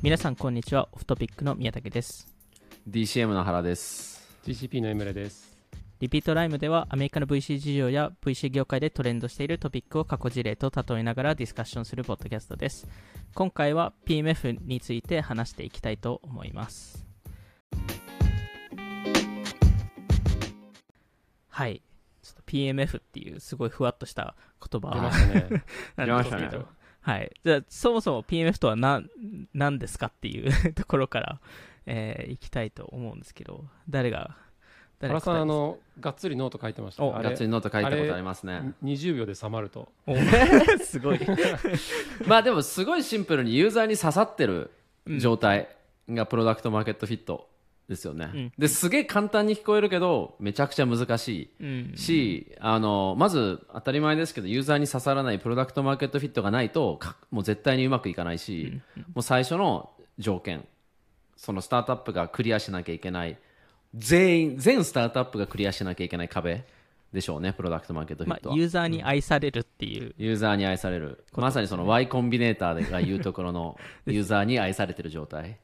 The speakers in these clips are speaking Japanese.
皆さんこんにちは。オフトピックの宮武です。DCM の原です。GCP の江村です。リピートライムではアメリカの VC 事情や VC 業界でトレンドしているトピックを過去事例と例えながらディスカッションするポッドキャストです。今回は PMF について話していきたいと思います。はい。ちょっと PMF っていうすごいふわっとした言葉 出ましたね。出ましたねはい。じゃあ、そもそも PMF とは何、何ですかっていう ところから、えー、いきたいと思うんですけど、誰が、誰が原さん、あ答の、がっつりノート書いてました。おあれガッツリノート書いたことありますね。20秒で収まると。す すごい。まあでもすごいシンプルにユーザーに刺さってるうん状態が product market fit ですよね。うん。ですげえ簡単に聞こえるけどめちゃくちゃ難しうん。いし、あのまず当たり前ですけどユーザーに刺さらない product market fit がないとかもう絶対にうまくいかないし、もう最初の条件そのスタートアップがクリアしなきゃいけない全員全スタートアップがクリアしなきゃいけない壁でしょうねプロダクトマーケットフィットは。まあ、ユーザーに愛されるっていう、ユーザーに愛される、まさにその Y コンビネーターが言うところの ユーザーに愛されてる状態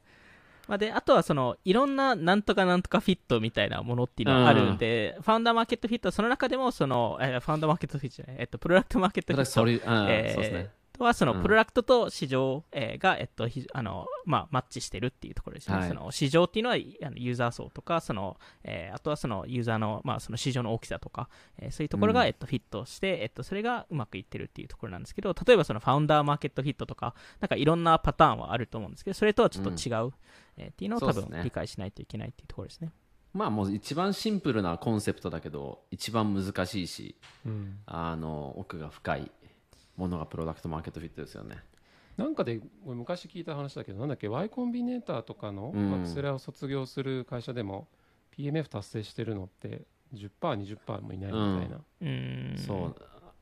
まあ、であとはそのいろんななんとかなんとかフィットみたいなものっていうのがあるんで、ファウンダーマーケットフィットその中でもその、えーファウンダーマーケットフィットじゃない、えっと、プロダクトマーケットフィットそれうんえーそうですねとはそのうん。プロダクトと市場、えーが、えっとひあのまあ、マッチしてるっていうところですね、はい。その市場っていうのはあのユーザー層とかその、えーあとはそのユーザーの,、まあその市場の大きさとか、えーそういうところが、うん。えっと、フィットして、えっと、それがうまくいってるっていうところなんですけど例えばそのファウンダーマーケットフィットとかなんかいろんなパターンはあると思うんですけどそれとはちょっと違う、えーっていうのを多分理解しないといけないっていうところですね。まあもう一番シンプルなコンセプトだけど一番難しいしうん。あの奥が深いものがプロダクトマーケットフィットですよね。なんかで、俺昔聞いた話だけど、なんだっけ、Y コンビネーターとかのうん。アクセラを卒業する会社でも、PMF 達成してるのって10%、20%もいないみたいな。うーん。そう。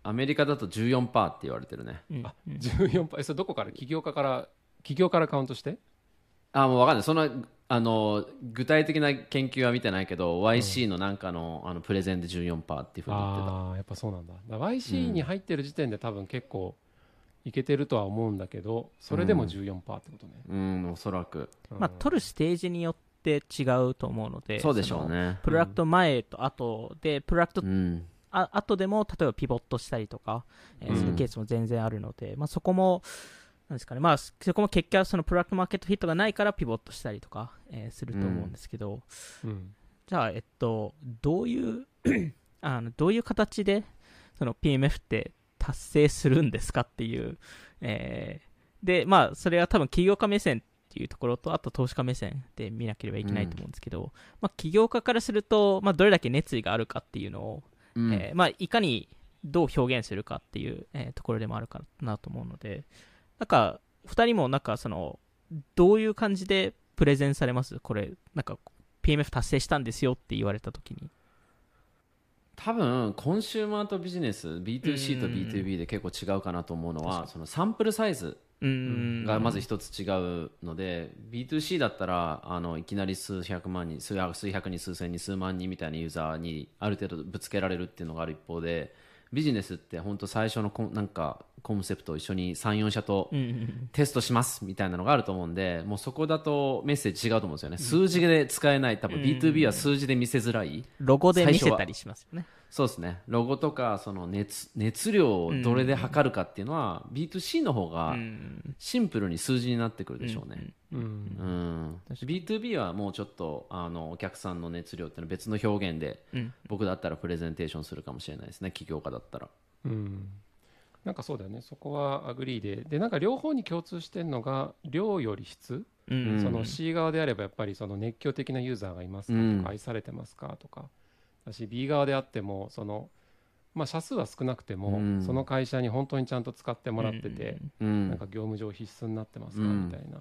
アメリカだと14%って言われてるね。うん。あ、14%、えそれどこから？起業家から、起業からカウントして？あもう分かんない。そのあの具体的な研究は見てないけど、YC のなんかのあのプレゼンで14%っていうふうに言ってた。ああ、やっぱそうなんだ。だ YC に入ってる時点で多分結構いけてるとは思うんだけど、それでも14%ってことね。うん。おそらく。まあ、取るステージによって違うと思うのでそうでしょうね。プロダクト前と後で、プロダクトうん。あ後でも例えばピボットしたりとか、えーうん。するケースも全然あるので、まあ、そこもなんですかね、まあ、そこも結果そのプロダクトマーケットフィットがないからピボットしたりとか、えーすると思うんですけど、うん。じゃあ、えっと、どういう あのどういう形でその PMF って達成するんですかっていう、えーでまあそれは多分起業家目線っていうところとあと投資家目線で見なければいけないと思うんですけど、まあ、起業家からすると、まあ、どれだけ熱意があるかっていうのをうん。えーまあ、いかにどう表現するかっていう、えーところでもあるかなと思うので、なんか、2人もなんかその、どういう感じでプレゼンされます？これ、なんか、PMF 達成したんですよって言われたときに。多分コンシューマーとビジネス B2C とうん B2B で結構違うかなと思うのはそのサンプルサイズ。がまず一つ違うので B2C だったらあのいきなり数百万人数百人数千人数万人みたいなユーザーにある程度ぶつけられるっていうのがある一方でビジネスって本当最初のコンなんかコンセプトを一緒に34社とテストしますみたいなのがあると思うんでもうそこだとメッセージ違うと思うんですよね。数字で使えない多分 B2B は数字で見せづらい。ロゴで見せたりしますよね。そうですね。ロゴとかその熱熱量をどれで測るかっていうのは B2C の方がうんシンプルに数字になってくるでしょうね、うんうん、B2B はもうちょっとあのお客さんの熱量っていうのは別の表現で、うん。僕だったらプレゼンテーションするかもしれないですね。起業家だったら。うんなんかそうだよね。そこは agree で。でなんか両方に共通してるのが量より質、うん。その C 側であればやっぱりその熱狂的なユーザーがいますかとか、うん。愛されてますかとか。だし B 側であってもそのまあ社数は少なくても、うん。その会社に本当にちゃんと使ってもらってて、うん。なんか業務上必須になってますか、うん。みたいな。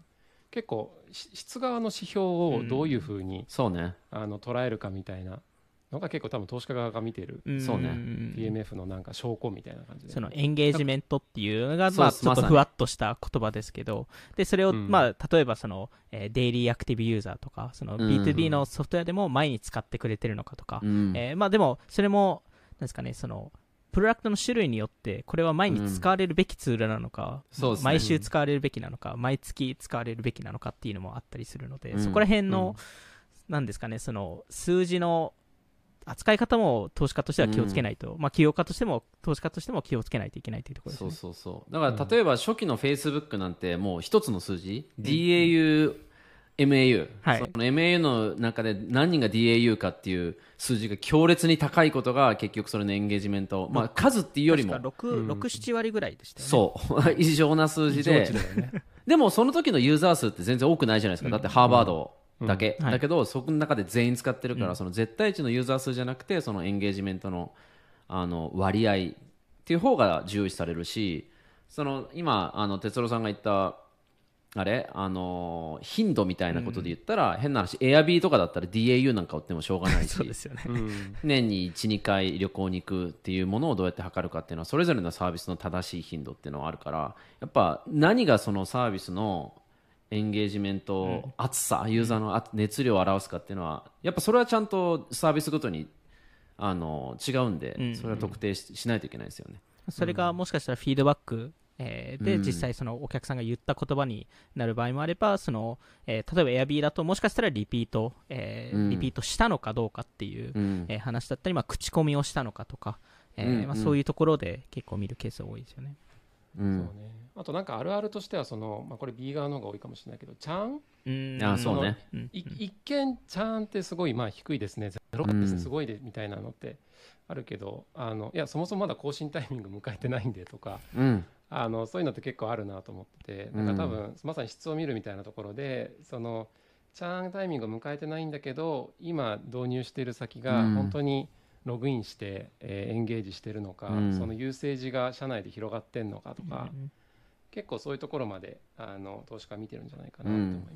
結構し質側の指標をどういうふうに、そうね。あの捉えるかみたいなのが結構多分投資家側が見てるん。そうね。PMF のなんか証拠みたいな感じで、そのエンゲージメントっていうのが、まあ、ちょっとふわっとした言葉ですけど、でそれを、うん。まあ、例えばその、えーデイリーアクティブユーザーとか、そのうん。B2B のソフトウェアでも前に使ってくれてるのかとか、うん。えーまあ、でも、それも、なんですかね、そのプロダクトの種類によってこれは毎日使われるべきツールなのか、そうですね。毎週使われるべきなのか毎月使われるべきなのかっていうのもあったりするので、うん。そこら辺の、なんですかねその数字の扱い方も投資家としては気をつけないと、まあ起業家としても投資家としても気をつけないといけないというところですね。そうそうそう。だから例えば初期の Facebook なんてもう一つの数字、DAU MAU、はい。その MAU の中で何人が DAU かっていう数字が強烈に高いことが結局それのエンゲージメント、まあ、数っていうよりも。確か6、6 7割ぐらいでしたよね。そう。異常な数字で。ね。でもその時のユーザー数って全然多くないじゃないですか、だってハーバードだけ、うんはい。だけどそこの中で全員使ってるから、その絶対値のユーザー数じゃなくてそのエンゲージメントのあの割合っていう方が重視されるしその今あの哲郎さんが言ったあれ？あの頻度みたいなことで言ったら、変な話エアビーとかだったら DAU なんか売ってもしょうがないし そうですよね、うん。年に12回旅行に行くっていうものをどうやって測るかっていうのはそれぞれのサービスの正しい頻度っていうのはあるからやっぱ何がそのサービスのエンゲージメント、熱さユーザーの熱熱量を表すかっていうのはやっぱそれはちゃんとサービスごとにあの違うんで、うん。それは特定ししないといけないですよね。それがもしかしたらフィードバック、えーで、うん。実際そのお客さんが言った言葉になる場合もあればその、えー例えば Airb だともしかしたらリピート、えーうん。リピートしたのかどうかっていう、うん。えー話だったり、まあ、口コミをしたのかとか、えーうん。まあ、そういうところで結構見るケースが多いですよね。うん。そうね。あとなんかあるあるとしてはその、まあ、これ B 側の方が多いかもしれないけどチャン？うん。あそうね。う一見チャーンってすごいまあ低いですね。ゼロですすごいでみたいなのってあるけどあのいやそもそもまだ更新タイミング迎えてないんでとかうん。あのそういうのって結構あるなと思っててなんか多分、まさに質を見るみたいなところでそのチャーンタイミングを迎えてないんだけど今導入している先がうん。本当にログインして、えーエンゲージしてるのか、うん。そのユーセージが社内で広がってんのかとか、うん。結構そういうところまであの投資家は見てるんじゃないかなと思いま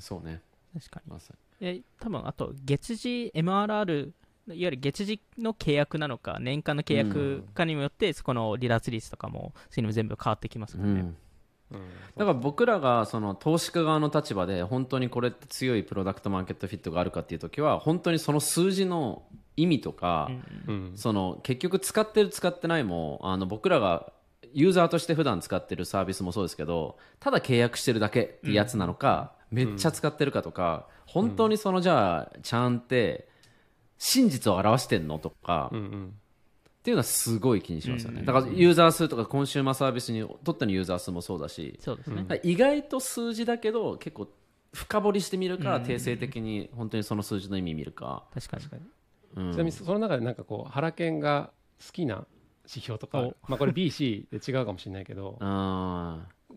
す。そうね。確かに。まえ多分あと月次 MRR いわゆる月次の契約なのか年間の契約かにもよって、そこの離脱率とかもそういうのも全部変わってきますもんね、うん。うん。だから僕らがその投資家側の立場で本当にこれって強いプロダクトマーケットフィットがあるかっていう時は本当にその数字の意味とか、うんその結局使ってる使ってないもあの僕らがユーザーとして普段使ってるサービスもそうですけどただ契約してるだけってやつなのか、めっちゃ使ってるかとか、本当にそのじゃあちゃんって真実を表してんのとか、うんうん。っていうのはすごい気にしますよね、うんだからユーザー数とかコンシューマーサービスにとってのユーザー数もそうだし、そうですね、意外と数字だけど結構深掘りしてみるか、定性的に本当にその数字の意味見るか、確かにうん。ちなみにその中でなんかこう原研が好きな指標とかまあこれ BC で違うかもしれないけど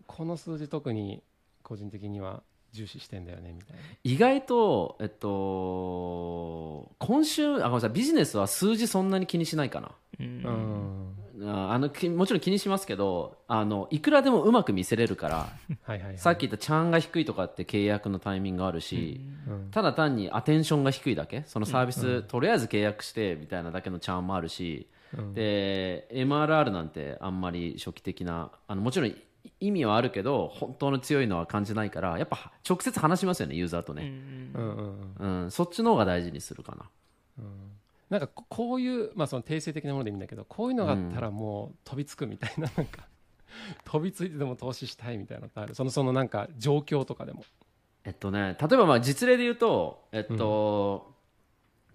この数字特に個人的には重視してんだよねみたいな。意外と、えっと、今週あごめんなさいビジネスは数字そんなに気にしないかな。うん。うんああのきもちろん気にしますけどあのいくらでもうまく見せれるからはいはいはい。さっき言ったチャンが低いとかって契約のタイミングがあるし、うん。ただ単にアテンションが低いだけ。そのサービス、とりあえず契約してみたいなだけのチャンもあるし、うん。で MRR なんてあんまり初期的なあのもちろん意味はあるけど本当の強いのは感じないからやっぱ直接話しますよねユーザーとうんね、うん。うんうんうん。そっちの方が大事にするかななんかここういう、まあ、その定性的なものでいいんだけどこういうのがあったらもう飛びつくみたいななんか飛びついてでも投資したいみたいなのってある。そのそのなんか状況とかでも。えっとね例えばまあ実例で言うとえっと、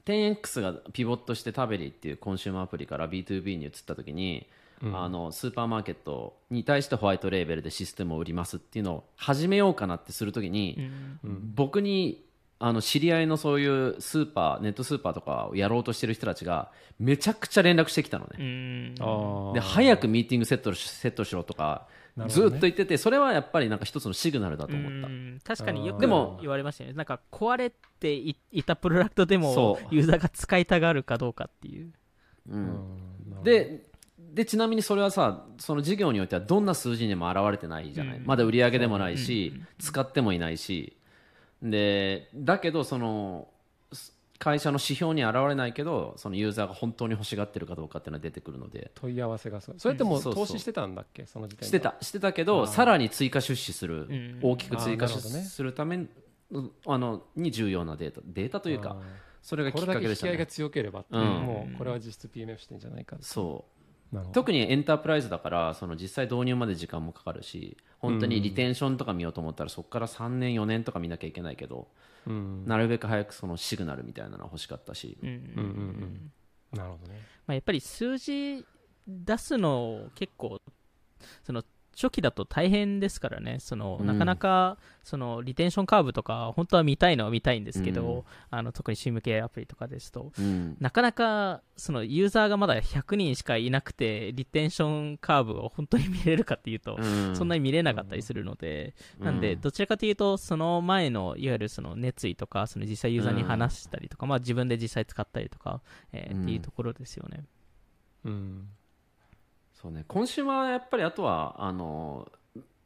10X がピボットしてタベリっていうコンシューマーアプリから B2B に移った時に、うん。あのスーパーマーケットに対してホワイトレーベルでシステムを売りますっていうのを始めようかなってする時に、僕にあの知り合いのそういうスーパーネットスーパーとかをやろうとしてる人たちがめちゃくちゃ連絡してきたのね、で早くミーティングセットしセットしろとかね。っと言っててそれはやっぱりなんか一つのシグナルだと思った、うん。確かによくでも言われましたよね。なんか壊れていいたプロダクトでもユーザーが使いたがるかどうかっていう。うん。ででちなみにそれはさその事業においてはどんな数字にも表れてないじゃない、うん。まだ売り上げでもないし、使ってもいないしでだけどそのす会社の指標には現れないけどそのユーザーが本当に欲しがってるかどうかっていうのは出てくるので。問い合わせがすごい。それってもうそうそう。投資してたんだっけ？その時点でしてた。してたけどさらに追加出資する、うん。大きく追加するためにあのに重要なデータデータというかそれがきっこれだけ引き合いがかけでしたね強ければもうこれは実質 PMF してんじゃないかそう特にエンタープライズだからその実際導入まで時間もかかるし本当にリテンションとか見ようと思ったらそこから3年4年とか見なきゃいけないけどうん。なるべく早くそのシグナルみたいなのは欲しかったし。うんうん。なるほどね。まあ、やっぱり数字出すの結構その初期だと大変ですからね。その、うん。なかなかそのリテンションカーブとか本当は見たいのは見たいんですけど、うん。あの特に SIM 系アプリとかですと。うん。なかなかそのユーザーがまだ100人しかいなくてリテンションカーブを本当に見れるかっていうと、うん。そんなに見れなかったりするので、うん。なんでどちらかというとその前のいわゆるその熱意とかその実際ユーザーに話したりとか、まあ、自分で実際使ったりとか、えーうん。っていうところですよね。うんそうね。コンシューマーはやっぱりあとはあの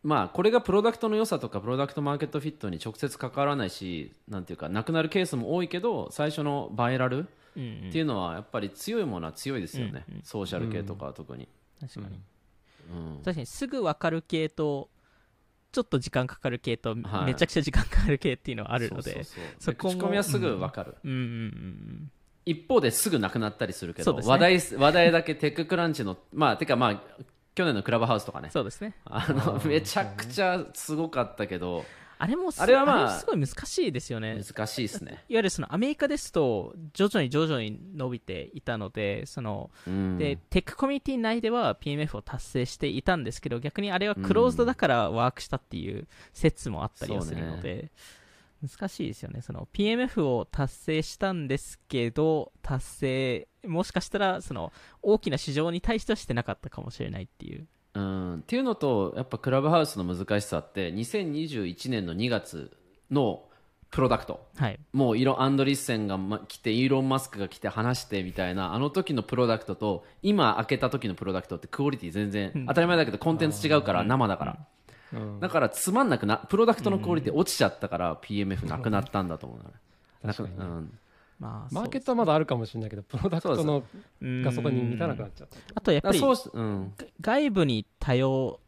まあこれがプロダクトの良さとかプロダクトマーケットフィットに直接関わらないしなんていうかなくなるケースも多いけど最初のバイラルうんうん。っていうのはやっぱり強いものは強いですよね、うんうん。ソーシャル系とかは特に、確かに、うん。確かにすぐ分かる系とちょっと時間かかる系と、はい。めちゃくちゃ時間かかる系っていうのはあるので。そうそうそそう口コミはすぐ分かる、うんうんうん一方ですぐなくなったりするけど、ね。話題話題だけテッククランチのまあてかまあ去年のクラブハウスとかね。そうですね。あのめちゃくちゃすごかったけどあれもすあれはまあもすごい難しいですよね。難しいですね、いわゆるそのアメリカですと徐々に徐々に伸びていたのでそのうん、でテックコミュニティ内では PMF を達成していたんですけど逆にあれはクローズドだからワークしたっていう説もあったりはするので、難しいですよね。その PMF を達成したんですけど達成もしかしたらその大きな市場に対してはしてなかったかもしれないっていう。うん、っていうのとやっぱクラブハウスの難しさって2021年の2月のプロダクト。はい。もうイロアンドリッセンがま来てイーロン・マスクが来て話してみたいなあの時のプロダクトと今開けた時のプロダクトってクオリティ全然、うん。当たり前だけどコンテンツ違うから生だから、うん。だからつまんなくなプロダクトのクオリティ落ちちゃったから PMF なくなったんだと思うな確かにね。うん。まあマーケットはまだあるかもしれないけどプロダクトのうんがそこに満たなくなっちゃった。あとやっぱりそうん。外部に頼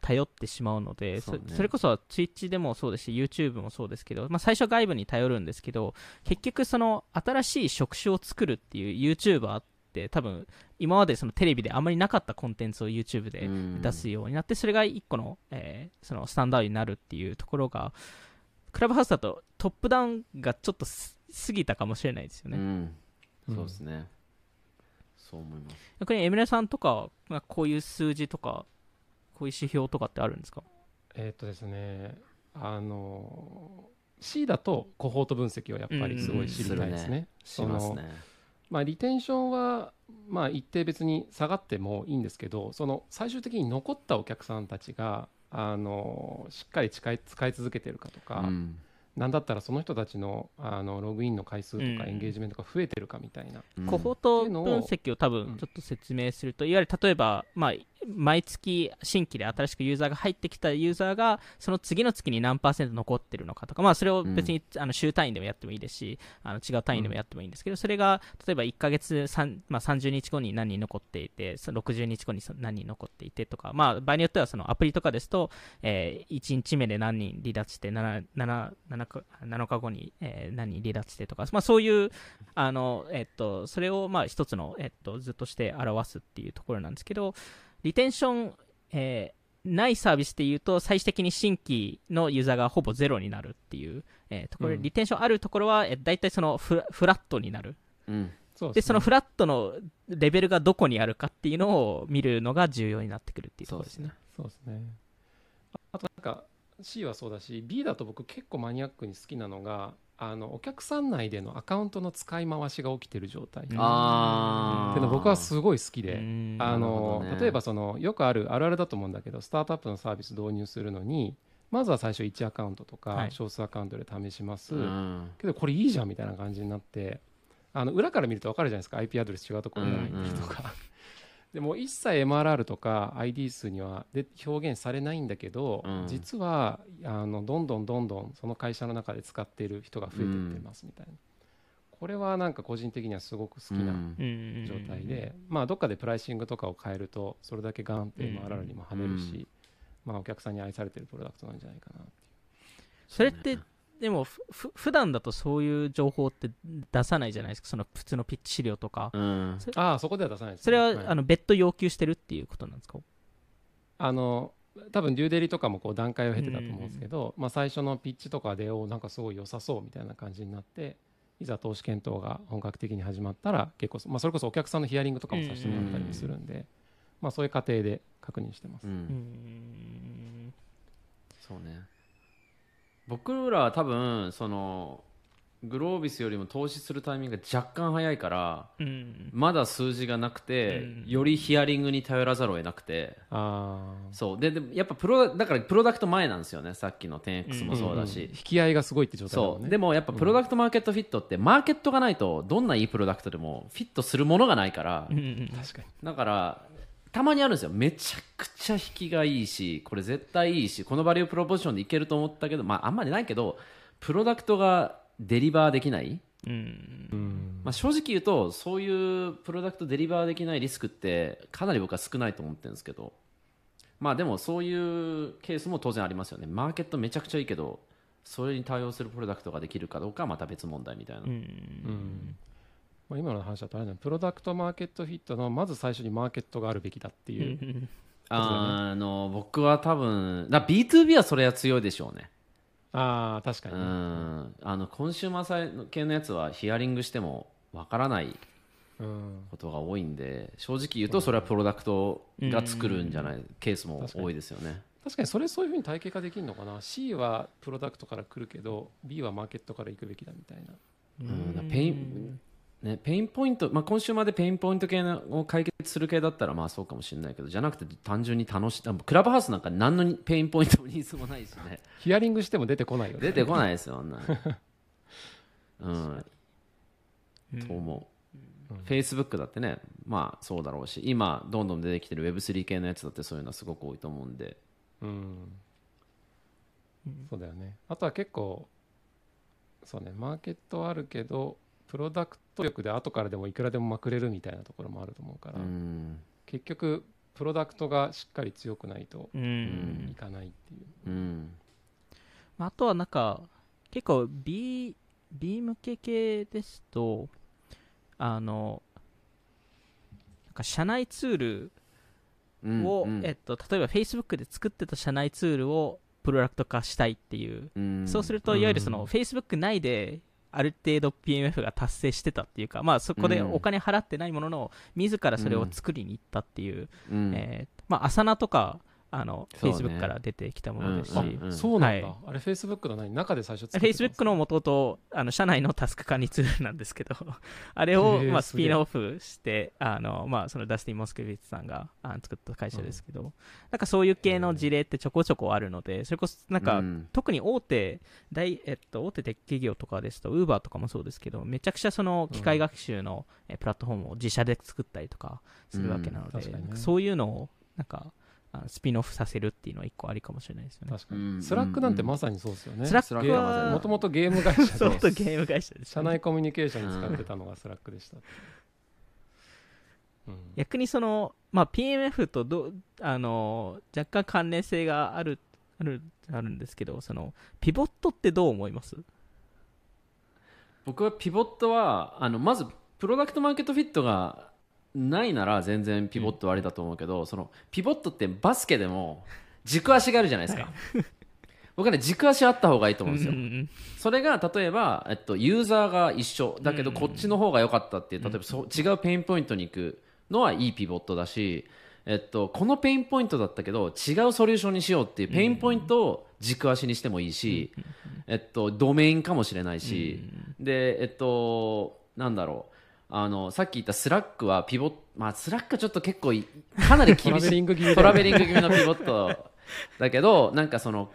頼ってしまうのでそね。それこそ Twitch でもそうですし YouTube もそうですけど、まあ、最初は外部に頼るんですけど結局その新しい職種を作るっていう YouTuber って多分今までそのテレビであまりなかったコンテンツを YouTube でうん。出すようになってそれが一個の,、えーそのスタンダードになるっていうところがクラブハウスだとトップダウンがちょっとす過ぎたかもしれないですよね、うん。うん。そうですね、そう思います。逆にエムレさんとかまあこういう数字とかこういう指標とかってあるんですか？えーっとですねあの C だとコホート分析をやっぱりすごい知りたいですね。しますそのねまあ、リテンションは、まあ、一定別に下がってもいいんですけどその最終的に残ったお客さんたちがあのしっかり使い使い続けてるかとか、うん。なんだったらその人たちのあのログインの回数とうん。かエンゲージメントが増えてるかみたいな、うん。コホート分析を多うん。分ちょっと説明すると、いわゆる例えば、まあ、毎月新規で新しくユーザーが入ってきたユーザーがその次の月に何パーセント残ってるのかとか、まあ、それを別に、あの週単位でもやってもいいですしあの違う単位でもやってもいいんですけど、それが例えば1ヶ月3、まあ、30日後に何人残っていてその60日後にそ何人残っていてとか、まあ、場合によってはそのアプリとかですと、えー1日目で何人離脱して 7, 7, 7, 日7日後に、えー何人離脱してとか、まあ、そういうあの、えっと、それをまあ一つの、えっと、図として表すっていうところなんですけど、リテンション、えーないサービスでいうと、最終的に新規のユーザーがほぼゼロになるっていう、えーところで、うんリテンションあるところは、えー、大体そのフラフラットになる。うんそうで、そのねフラットのレベルがどこにあるかっていうのを見るのが重要になってくるっていうところですね。そうですねああとなんか C はそうだし B だと僕結構マニアックに好きなのがあのお客さん内でのアカウントの使い回しが起きてる状態。っていうの僕はすごい好きで。うん。あのどね。例えばそのよくあるあるあるだと思うんだけどスタートアップのサービス導入するのにまずは最初1アカウントとかはい。少数アカウントで試します、うん。けどこれいいじゃんみたいな感じになってあの裏から見ると分かるじゃないですか。IP アドレス違うところに入ってるとか、でも一切 MRR とか ID 数にはで表現されないんだけど、うん。実はあのどんどんどんどんその会社の中で使っている人が増えていってますみたいな、これはなんか個人的にはすごく好きなうん。うん状態で、まあ、どっかでプライシングとかを変えるとそれだけガンって MRR にも跳ねるし、うん。まあ、お客さんに愛されてるプロダクトなんじゃないかなっていう。それってでもふふ普段だとそういう情報って出さないじゃないですか。その普通のピッチ資料とか、うん。ああそこでは出さないですね、それは、い。あの別途要求してるっていうことなんですか？あの多分デューデリとかもこう段階を経てたと思うんですけど、まあ、最初のピッチとかでおなんかすごい良さそうみたいな感じになっていざ投資検討が本格的に始まったら結構、まあ、それこそお客さんのヒアリングとかもさせてもらったりもするんで、まあ、そういう過程で確認してます。うん。うーん。そうね僕らは多分そのグロービスよりも投資するタイミングが若干早いからうん。まだ数字がなくて、うん。よりヒアリングに頼らざるを得なくて。あそう。ででもやっぱプロだからプロダクト前なんですよね。さっきの 10X もあそうだし、引き合いがすごいって状態だもんね。そう。でもやっぱプロダクトマーケットフィットってマーケットがないとどんないいプロダクトでもフィットするものがないから。うんうん。確かに。だからたまにあるんですよ。めちゃくちゃ引きがいいしこれ絶対いいしこのバリュープロポジションでいけると思ったけどまああんまりないけどプロダクトがデリバーできない、うん。うん。まあ、正直言うとそういうプロダクトデリバーできないリスクってかなり僕は少ないと思ってるんですけど。まあでもそういうケースも当然ありますよね。マーケットめちゃくちゃいいけどそれに対応するプロダクトができるかどうかはまた別問題みたいな、うん。うんまあ、今の話だとあれだねプロダクトマーケットフィットのまず最初にマーケットがあるべきだっていう、うん。あの僕は多分だ B2B はそれは強いでしょうね。ああ確かにね、ん。あの consumer side 系のやつはヒアリングしてもわからないうん。ことが多いんで正直言うとそれはプロダクトが作るんじゃないケースも多いですよね。確かにそれそういうふうに体系化できるのかな。C はプロダクトから来るけど B はマーケットから行くべきだみたいな。うん。 pain ね、 pain point、まあ、コンシューマーで pain point 系のを解決する系だったらまあそうかもしれないけどじゃなくて単純に楽しいクラブハウスなんか何の pain point もニーズもないしね。ヒアリングしても出てこないよね。出てこないですよあんなの。うん。うんと思う、うん。Facebook だってねまあそうだろうし今どんどん出てきてる Web3 系のやつだってそういうのはすごく多いと思うんで。うん。そうだよね。あとは結構そうねマーケットはあるけどプロダクト力で後からでもいくらでもまくれるみたいなところもあると思うから、うん。結局プロダクトがしっかり強くないとうん。いかないっていう、うん。まああとはなんか結構 B, B 向け系ですとあのなんか社内ツールうんを、うん。えっと、例えば Facebook で作ってた社内ツールをプロダクト化したいっていう、うん。そうするといわゆるその、うん Facebook 内である程度 PMF が達成してたっていうか、まあ、そこでうん。お金払ってないものの、自らそれを作りに行ったっていう、うん。えーまあ、アサナとかあの、そうね。Facebook から出てきたものですし、うん。あそうなんだ、はい。あれ Facebook の何？中で最初作ってたんです Facebook の元々あの社内のタスク管理ツールなんですけど、あれを、まあ、スピンオフして、あのまあ、そのダスティン・モスケビッツさんがあ作った会社ですけど、なんかそういう系の事例ってちょこちょこあるので、それこそなんか、うん。特に大手大、えっと、大手テック企業とかですと、ウーバーとかもそうですけど、めちゃくちゃその機械学習の、えプラットフォームを自社で作ったりとかするわけなので、ね。そういうのをなんかあのスピンオフさせるっていうのは一個ありかもしれないですよね。確かに、うん Slack なんてまさにそうですよね、 Slack はまさにはもともとゲーム会社 そうでとゲーム会社です、社内コミュニケーションに使ってたのが Slack でした、うん。逆にその、まあ、PMF とどあの若干関連性があるあるあるんですけどそのピボットってどう思います？僕はピボットはあのまず product market fit がないなら全然ピボットはありだと思うけど、そのピボットってバスケでも 軸足があるじゃないですか、僕はね軸足あった方がいいと思うんですよ、うんうんそれが例えば、えっと、ユーザーが一緒。だけどうん。こっちの方が良かったっていう例えばそう違う pain point に行くのはいいピボットだし、えっと、この pain point だったけど違うソリューションにしようっていう pain point を軸足にしてもいいし、えっと、ドメインかもしれないし、でえっとなんだろうあのさっき言った Slack はピボットまあ Slack はちょっと結構いかなり厳しいリング気味トラベリング気味のピボットだけどなんかその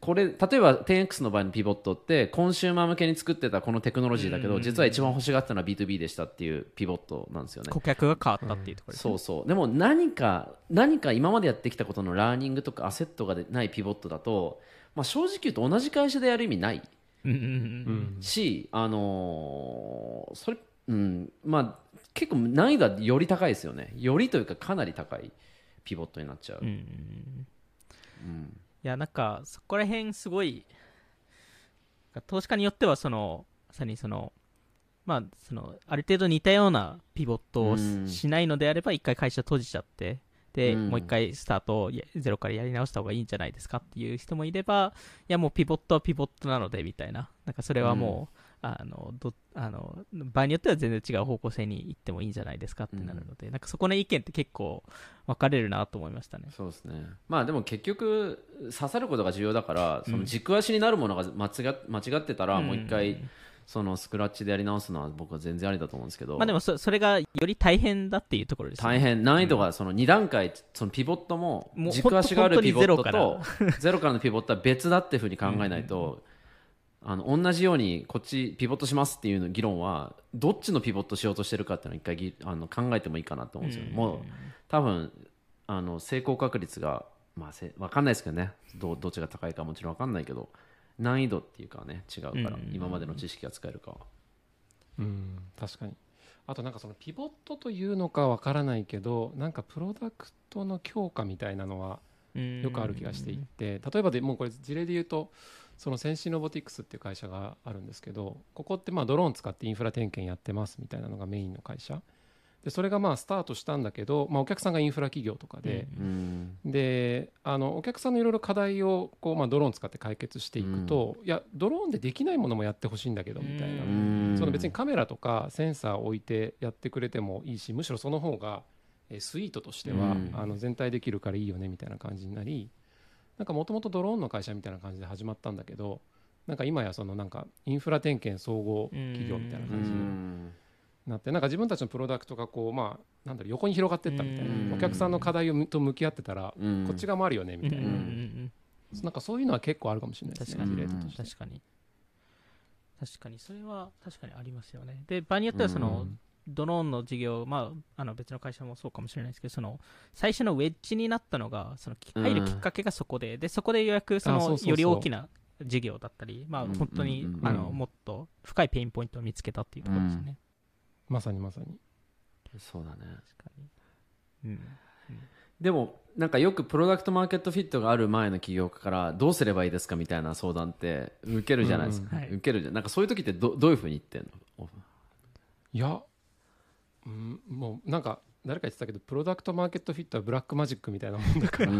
これ例えば 10X の場合のピボットってコンシューマー向けに作ってたこのテクノロジーだけど実は一番欲しがったのは B2B でしたっていうピボットなんですよね。顧客が変わったっていうところですね、そうそう。でも何か何か今までやってきたことの learning とかアセットがないピボットだと、まあ、正直言うと同じ会社でやる意味ない。し、あのーそれ、うん、まあ結構難易度はより高いですよね。よりというかかなり高いピボットになっちゃう、うんうんうん。いやなんかそこら辺すごい投資家によってはそのまさにそのまあそのある程度似たようなピボットをし,、うん。ないのであれば一回会社閉じちゃってで、うん。もう一回スタートをやゼロからやり直した方がいいんじゃないですかっていう人もいればいやもうピボットはピボットなのでみたいな。なんかそれはもう、あのどあの場合によっては全然違う方向性に行ってもいいんじゃないですかってなるので、なんかそこの意見って結構分かれるなと思いましたね。そうですね。まあでも結局刺さることが重要だからその軸足になるものが間違間違ってたらもう一回そのスクラッチでやり直すのは僕は全然ありだと思うんですけど、まあでもそそれがより大変だっていうところですね。大変難易度がその2段階そのピボットも軸足があるピボットととゼロからのピボットは別だっていうふうに考えないとあの同じようにこっちピボットしますっていうの議論はどっちのピボットしようとしてるかっていうのを一回ぎあの考えてもいいかなと思うんですよ、うん。もう多分あの成功確率がまあせ分かんないですけどね。どうどっちが高いかもちろん分かんないけど難易度っていうかね違うから、うん。今までの知識が使えるかは。うん確かに。あとなんかそのピボットというのかわからないけどなんかプロダクトの強化みたいなのはよくある気がしていて例えばでもうこれ事例で言うとそのセンシーロボティクスっていう会社があるんですけどここってまあドローン使ってインフラ点検やってますみたいなのがメインの会社。でそれがまあスタートしたんだけど、まあ、お客さんがインフラ企業とかで、うんであのお客さんのいろいろ課題をこう、まあ、ドローン使って解決していくと、いやドローンでできないものもやってほしいんだけどみたいな、うんその別にカメラとかセンサーを置いてやってくれてもいいしむしろその方がえースイートとしては、うん。あの全体できるからいいよねみたいな感じになりなんかもともとドローンの会社みたいな感じで始まったんだけどなんか今やそのなんかインフラ点検総合企業みたいなう感じにん。なってなんか自分たちのプロダクトがこうまあなんだろう横に広がっていったみたいうん。なお客さんの課題をと向き合ってたらうん。こっち側もあるよねみたいな。なんかそういうのは結構あるかもしれないですね確かに。確かに。確かに。それは確かにありますよね。で場合によってはその、うんドローンの事業、まあ、あの別の会社もそうかもしれないですけどその最初のウェッジになったのがその入るきっかけがそこで,、でそこでようやくそのより大きな事業だったり、まあ、うん本当に、うんあのもっと深いペインポイントを見つけたっていうところですね、まさにまさに。そうだね。確かに、うん、でもなんかよくプロダクトマーケットフィットがある前の起業家からどうすればいいですかみたいな相談って受けるじゃないですか、うん。はい。受けるじゃん。なんかそういう時ってどどういうふうに言ってんの？いや、うん、もうなんか誰か言ってたけどプロダクトマーケットフィットはブラックマジックみたいなもんだから、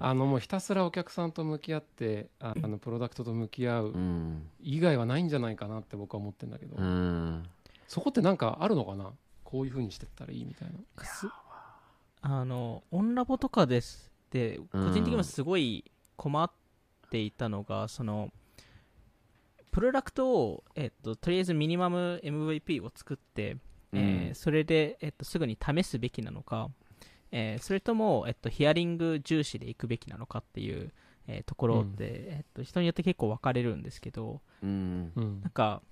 あのもうひたすらお客さんと向き合ってああのプロダクトと向き合ううん。以外はないんじゃないかなって僕は思ってるんだけど、うん。そこってなんかあるのかな？こういうふうにしてったらいいみたいな。あのオンラボとかですで個人的にもすごい困っていたのが、そのプロダクトを、えっと、とりあえずミニマム MVP を作って、えーそれで、えっと、すぐに試すべきなのか、えーそれとも、えっと、ヒアリング重視でいくべきなのかっていう、えーところで、えっと、人によって結構分かれるんですけどうん。うん。なんか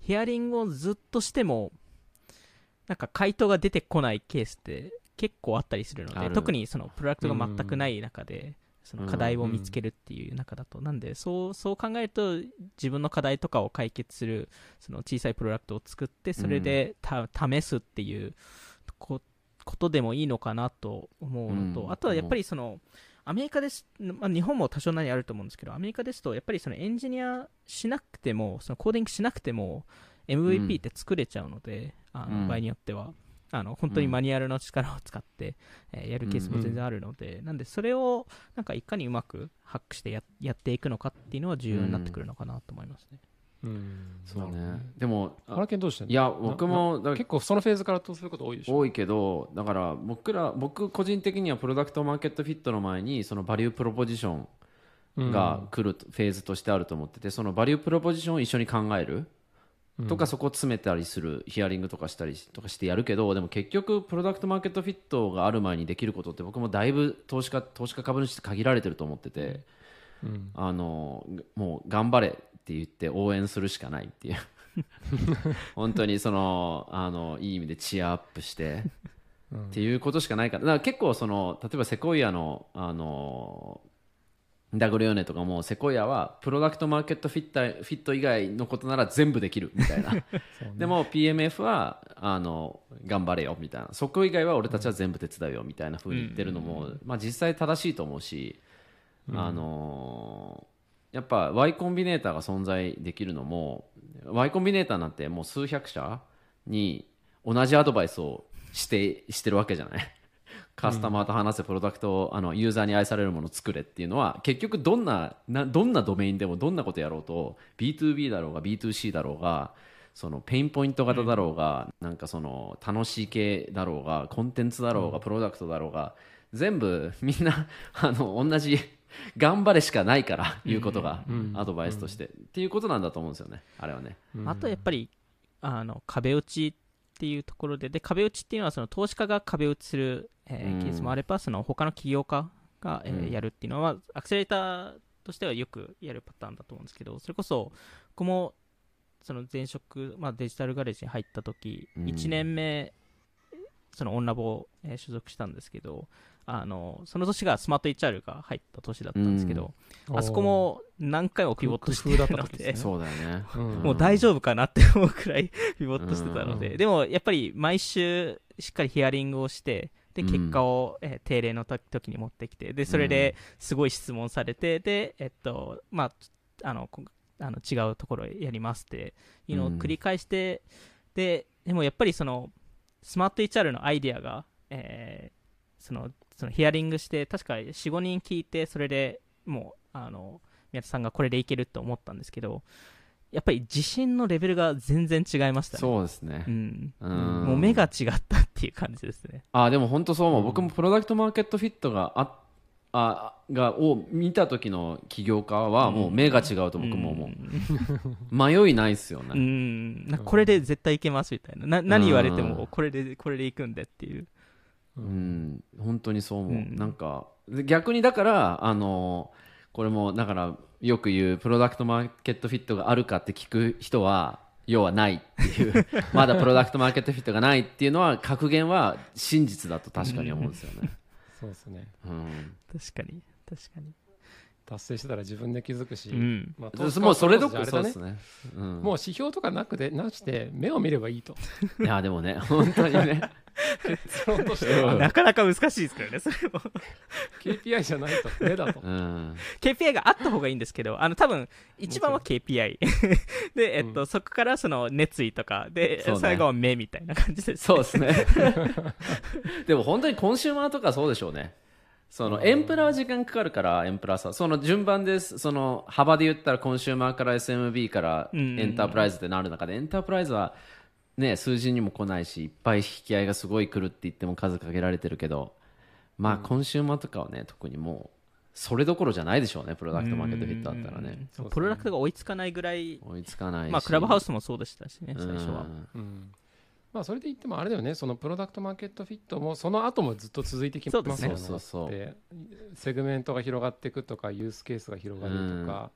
ヒアリングをずっとしてもなんか回答が出てこないケースって結構あったりするので特にそのプロダクトが全くない中で、その課題を見つけるっていう中だと、なんでそうそう考えると自分の課題とかを解決するその小さいプロダクトを作ってそれでた、試すっていうこことでもいいのかなと思うのと、うん。あとはやっぱりそのアメリカです、まあ、日本も多少なりあると思うんですけどアメリカですとやっぱりそのエンジニアしなくてもそのコーディングしなくても MVP って作れちゃうので、あうん。の場合によってはあの本当にマニュアルの力を使って、えーやるケースも全然あるので、なんでそれをなんかいかにうまくハックしてややっていくのかっていうのは重要になってくるのかなと思いますね。うん。そうね。でもあ原健どうしてんの？いや僕も結構そのフェーズからとすること多いでしょ？多いけどだから僕ら僕個人的にはプロダクトマーケットフィットの前にそのバリュープロポジションが来るフェーズとしてあると思っててそのバリュープロポジションを一緒に考える。うんとかそこを詰めたりするヒアリングとかしたりとかしてやるけどでも結局プロダクトマーケットフィットがある前にできることって僕もだいぶ投資家投資家株主って限られてると思っててうん。あのもう頑張れって言って応援するしかないっていう。本当にそのあのいい意味でチアアップしてうん。っていうことしかないから。だから結構その例えばセコイアのあのダグルヨネとかもセコイアはプロダクトマーケットフィッタフィット以外のことなら全部できるみたいな。ね。でも PMF はあの頑張れよみたいな。そこ以外は俺たちは全部手伝うよみたいな風に言ってるのも、まあ、実際正しいと思うし、あのやっぱ Y コンビネーターが存在できるのも Y コンビネーターなんてもう数百社に同じアドバイスをしてしてるわけじゃないカスタマーと話せプロダクトをあのユーザーに愛されるものを作れっていうのは結局どんななどんなドメインでもどんなことやろうと B2B だろうが B2C だろうがその pain point 型だろうが、なんかその楽しい系だろうがコンテンツだろうが、プロダクトだろうが全部みんな あの同じ頑張れしかないから言うことが、アドバイスとして、っていうことなんだと思うんですよねあれはね。あとやっぱりあの壁打ちっていうところでで壁打ちっていうのはその投資家が壁打ちする、えーうん。ケースもあればその他の起業家が、えーうん。やるっていうのはアクセレーターとしてはよくやるパターンだと思うんですけどそれこそ僕もその前職、まあ、デジタルガレージに入った時、うん。1年目そのオンラボを、えー所属したんですけどあのその年がスマート HR が入った年だったんですけど、あそこも何回もピボットしてのでそうだよね。うん。もう大丈夫かなって思うくらいピボットしてたので、うん。でもやっぱり毎週しっかりヒアリングをして、で、うん。結果を、えー定例の時時に持ってきて、で、それですごい質問されて、で、えっと、まあ、あの、こあの違うところやりますっていうのを繰り返して、で、でもやっぱりその、スマート HR のアイディアが、えーその、そのヒアリングして、確か4、5人聞いて、それでもう、あの、宮田さんがこれでいけると思ったんですけど、やっぱり自信のレベルが全然違いましたね。そうですねう。ん。うんもう目が違ったっていう感じですね。あでも本当そう思う、僕もプロダクトマーケットフィットがああがを見た時の起業家はもう目が違うと僕も思う、迷いないっすよね、うん。これで絶対いけますみたいな。な何言われても、これで、これでいくんでっていう。うん、本当にそう思う、うん。なんかで逆にだからあのこれもだからよく言うプロダクトマーケットフィットがあるかって聞く人は要はないっていう。まだプロダクトマーケットフィットがないっていうのは格言は真実だと確かに思うんですよね、そうですね。うん、確かに。確かに。達成してたら自分で気づくし、うん。まあでもうそれどこ投資家はそうですね、うん、もう指標とかなくでなして目を見ればいいと。いやでもね本当にね。結論としては。なかなか難しいですからね、それも。KPI じゃないと。目だと。うん、KPI があった方がいいんですけど、あの、多分、一番は KPI。で、えっと、そこからその熱意とか、で、ね。最後は目みたいな感じです。そうですね。でも本当にコンシューマーとかそうでしょうねそのエンプラ時間かかるからエンプラさその順番です。その幅で言ったらコンシューマーから SMB からうん。エンタープライズってなる中でエンタープライズはね数字にも来ないしいっぱい引き合いがすごい来るって言っても数かけられてるけどまあコンシューマーとかはね特にもうそれどころじゃないでしょうね product market fit あったらね。プロダクトが追いつかないぐらい、追いつかないし。まあ、クラブハウスもそうでしたしね、最初は。うんうんまあそれで言ってもあれだよね。その product market fit もその後もずっと続いてきますよね。そうそうそうセグメントが広がっていくとか use case が広がるとか、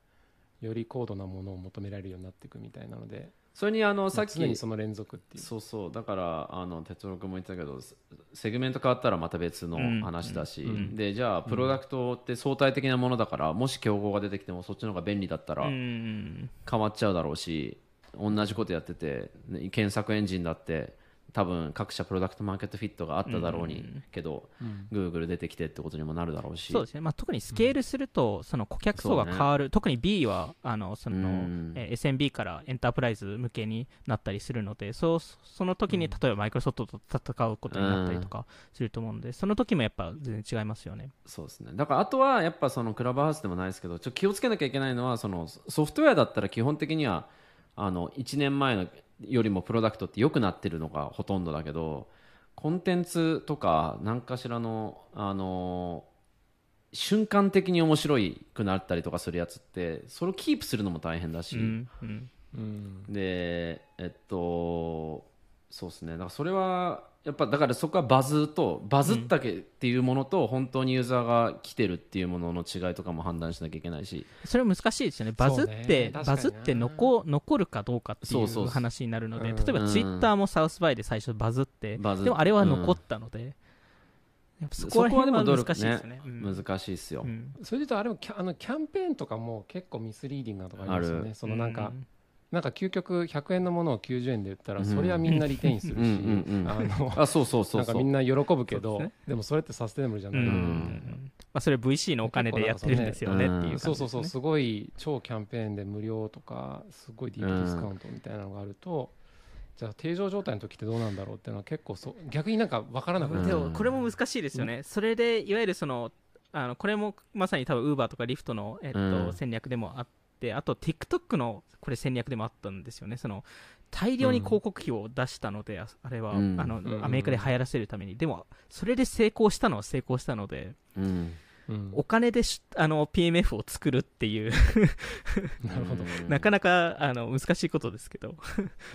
より高度なものを求められるようになっていくみたいなので。それにあのさっきその連続っていう。そうそう。だからあの哲郎君も言ってたけどセセグメント変わったらまた別の話だし、うん。でじゃあプロダクトって相対的なものだから、もし競合が出てきてもそっちの方が便利だったらうん。変わっちゃうだろうし同じことやってて、ね検索エンジンだって多分各社プロダクトマーケットフィットがあっただろうに、けど、Google 出てきてってことにもなるだろうし。そうですね、まあ、特にスケールすると、その顧客層が変わる、特に B はあのその、うん。えー SMB からエンタープライズ向けになったりするので、そうその時に例えばマイクロソフトと戦うことになったりとかすると思うので、その時もやっぱ全然違いますよね。そうですね。だからあとはやっぱそのクラブハウスでもないですけどちょっと気をつけなきゃいけないのはそのソフトウェアだったら基本的にはあの1年前のよりもプロダクトって良くなってるのがほとんどだけどコンテンツとか何かしらのあの瞬間的に面白いくなったりとかするやつってそれをキープするのも大変だし、うんうん。うん。でえっとそうですね。だからそれはやっぱだからそこはバズとバズったけっていうものと本当にユーザーが来てるっていうものの違いとかも判断しなきゃいけないし。それは難しいですよね、バズって、ね。バズって残残るかどうかっていそう話になるので、うん。例えばツイッターもサウスバイで最初バズって、でもあれは残ったので、やっぱそこら辺は難しいですよね。うん。難しいっすよ、うん。それで言うとあれもキャあのキャンペーンとかも結構ミスリーディングなとかありますよね。そのなんか、うんなんか究極100円のものを90円で売ったらうん。それはみんなリテインするしうんうんうんあのあそうそうそうそう。なんかみんな喜ぶけどですね。でもそれってサステナブルじゃない、うん。うんまあ、それ VC のお金でやってるんですよねっていうね、そうそうそうすごい超キャンペーンで無料とかすごいディープディスカウントみたいなのがあると、じゃあ定常状態の時ってどうなんだろうっていうのは結構そ逆になんか分からなくなる、でもこれも難しいですよね、それでいわゆるそのあのこれもまさに多分 Uber とか Lyft の、えっと戦略でもあってあと TikTok のこれ戦略でもあったんですよね。その大量に広告費を出したので、あれは、あのアメリカで流行らせるために。でもそれで成功したのは成功したので、お金であの PMF を作るっていう。なるほど。なかなかあの難しいことですけど。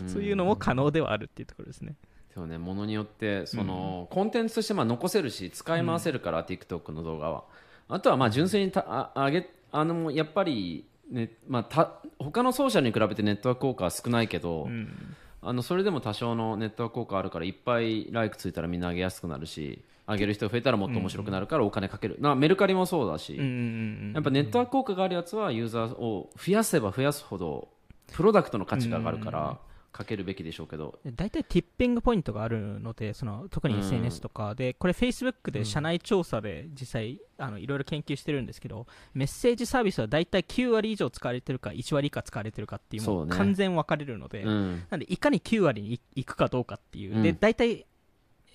そういうのも可能ではあるっていうところですね。そうね、ものによってその、うん、コンテンツとしてまあ残せるし使い回せるから、うん、TikTok の動画は。あとはまあ純粋にたああげあのやっぱり、ねまあ、た他のソーシャルに比べてネットワーク効果は少ないけど、うん、あのそれでも多少のネットワーク効果あるからいっぱいライクついたらみんな上げやすくなるし上げる人が増えたらもっと面白くなるからお金かける、なメルカリもそうだし、やっぱネットワーク効果があるやつはユーザーを増やせば増やすほどプロダクトの価値が上がるから、かけるべきでしょうけど。大体ティッピングポイントがあるのでその特に SNS とか。で、これ Facebook で社内調査で実際あのいろいろ研究してるんですけどメッセージサービスは大体9割以上使われてるか1割以下使われてるかっていうもう完全分かれるので、なんでいかに9割にいくかどうかっていう、で大体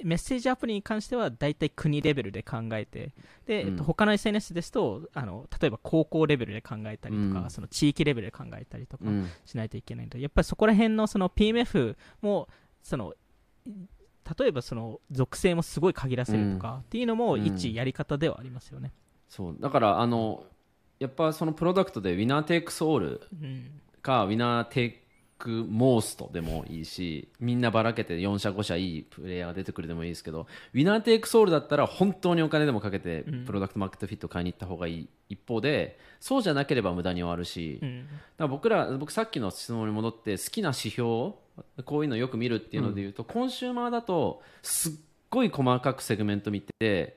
メッセージアプリに関しては大体国レベルで考えてで、うん、えっと、他の SNS ですとあの例えば高校レベルで考えたりとか、うん、その地域レベルで考えたりとかしないといけないので、やっぱりそこら辺のその PMF もその例えばその属性もすごい限らせるとかっていうのも一やり方ではありますよね、そう。だからあのやっぱそのプロダクトでウィナーテイクスオールか、ウィナーテイtake most でもいいしみんなばらけて4社5社いいプレイヤーが出てくるでもいいですけど winner takes all だったら本当にお金でもかけて product market fit 買いに行った方がいい一方でそうじゃなければ無駄に終わるし、だから僕ら僕さっきの質問に戻って好きな指標こういうのよく見るっていうので言うと、コンシューマーだとすっごい細かくセグメント見て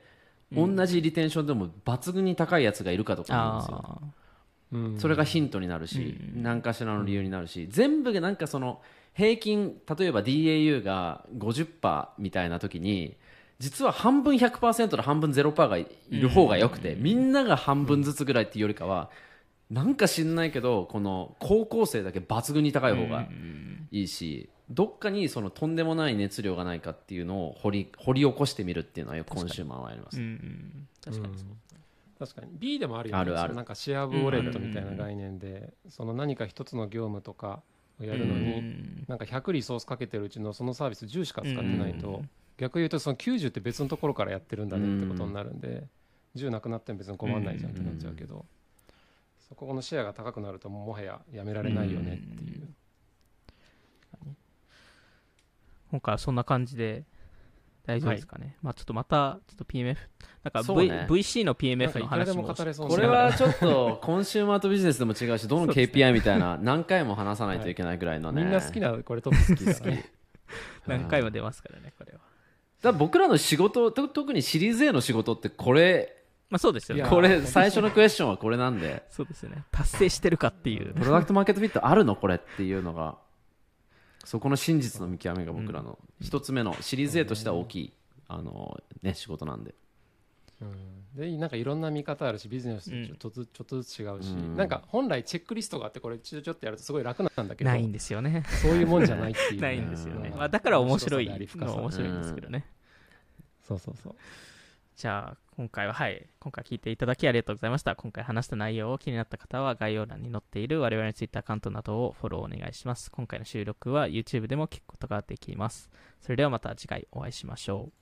同じリテンションでも抜群に高いやつがいるかとかなんですよ。それがヒントになるし、何かしらの理由になるし、全部がなんかその平均例えば DAU が50%みたいな時に実は半分100%と半分0%がいる方がよくて、みんなが半分ずつぐらいっていうよりかは、なんか知んないけどこの高校生だけ抜群に高い方がいいし、どっかにそのとんでもない熱量がないかっていうのを掘り掘り起こしてみるっていうのはよくコンシューマーはあります。確かに。確かに B でもあるよね。あるある。なんかシェアブウォレットみたいな概念で、その何か一つの業務とかをやるのに、なんか100リソースかけてるうちのそのサービス10しか使ってないと、逆言うとその90って別のところからやってるんだねってことになるんで、10なくなっても別に困らないじゃんってなっちゃうけど、そこのシェアが高くなるともはややめられないよねっていう。今回はそんな感じで大丈夫ですかね、はい、まあちょっとまたちょっと PMF なんか、v ね、VC の PMF の話もこれはちょっとコンシューマーとビジネスでも違うしどの KPI みたいな何回も話さないといけないぐらいのね、みんな好きなこれトップ好きだ、ね、何回も出ますからねこれは。だ僕らの仕事特にシリーズ A の仕事ってこれまあそうですよね。これ、最初のクエスチョンはこれなんで。そうですよね。達成してるかっていう。プロダクトマーケットフィットあるの？これっていうのが、そこの真実の見極めが僕らの一つ目のシリーズ A としては大きいあの、ね、仕事なんで。うん、でなんかいろんな見方あるしビジネスちょっとず,、ちょっとずつ違うし、うん、なんか本来チェックリストがあってこれちょちょっとやるとすごい楽なんだけどないんですよね。そういうもんじゃないっていう、ないんですよね、まあ、だから面白い。の面白いんですけどね、そうそうそうじゃあ今回ははい今回聞いていただきありがとうございました。今回話した内容を気になった方は概要欄に載っている我々の Twitter アカウントなどをフォローお願いします。今回の収録は YouTube でも聞くことができます。それではまた次回お会いしましょう。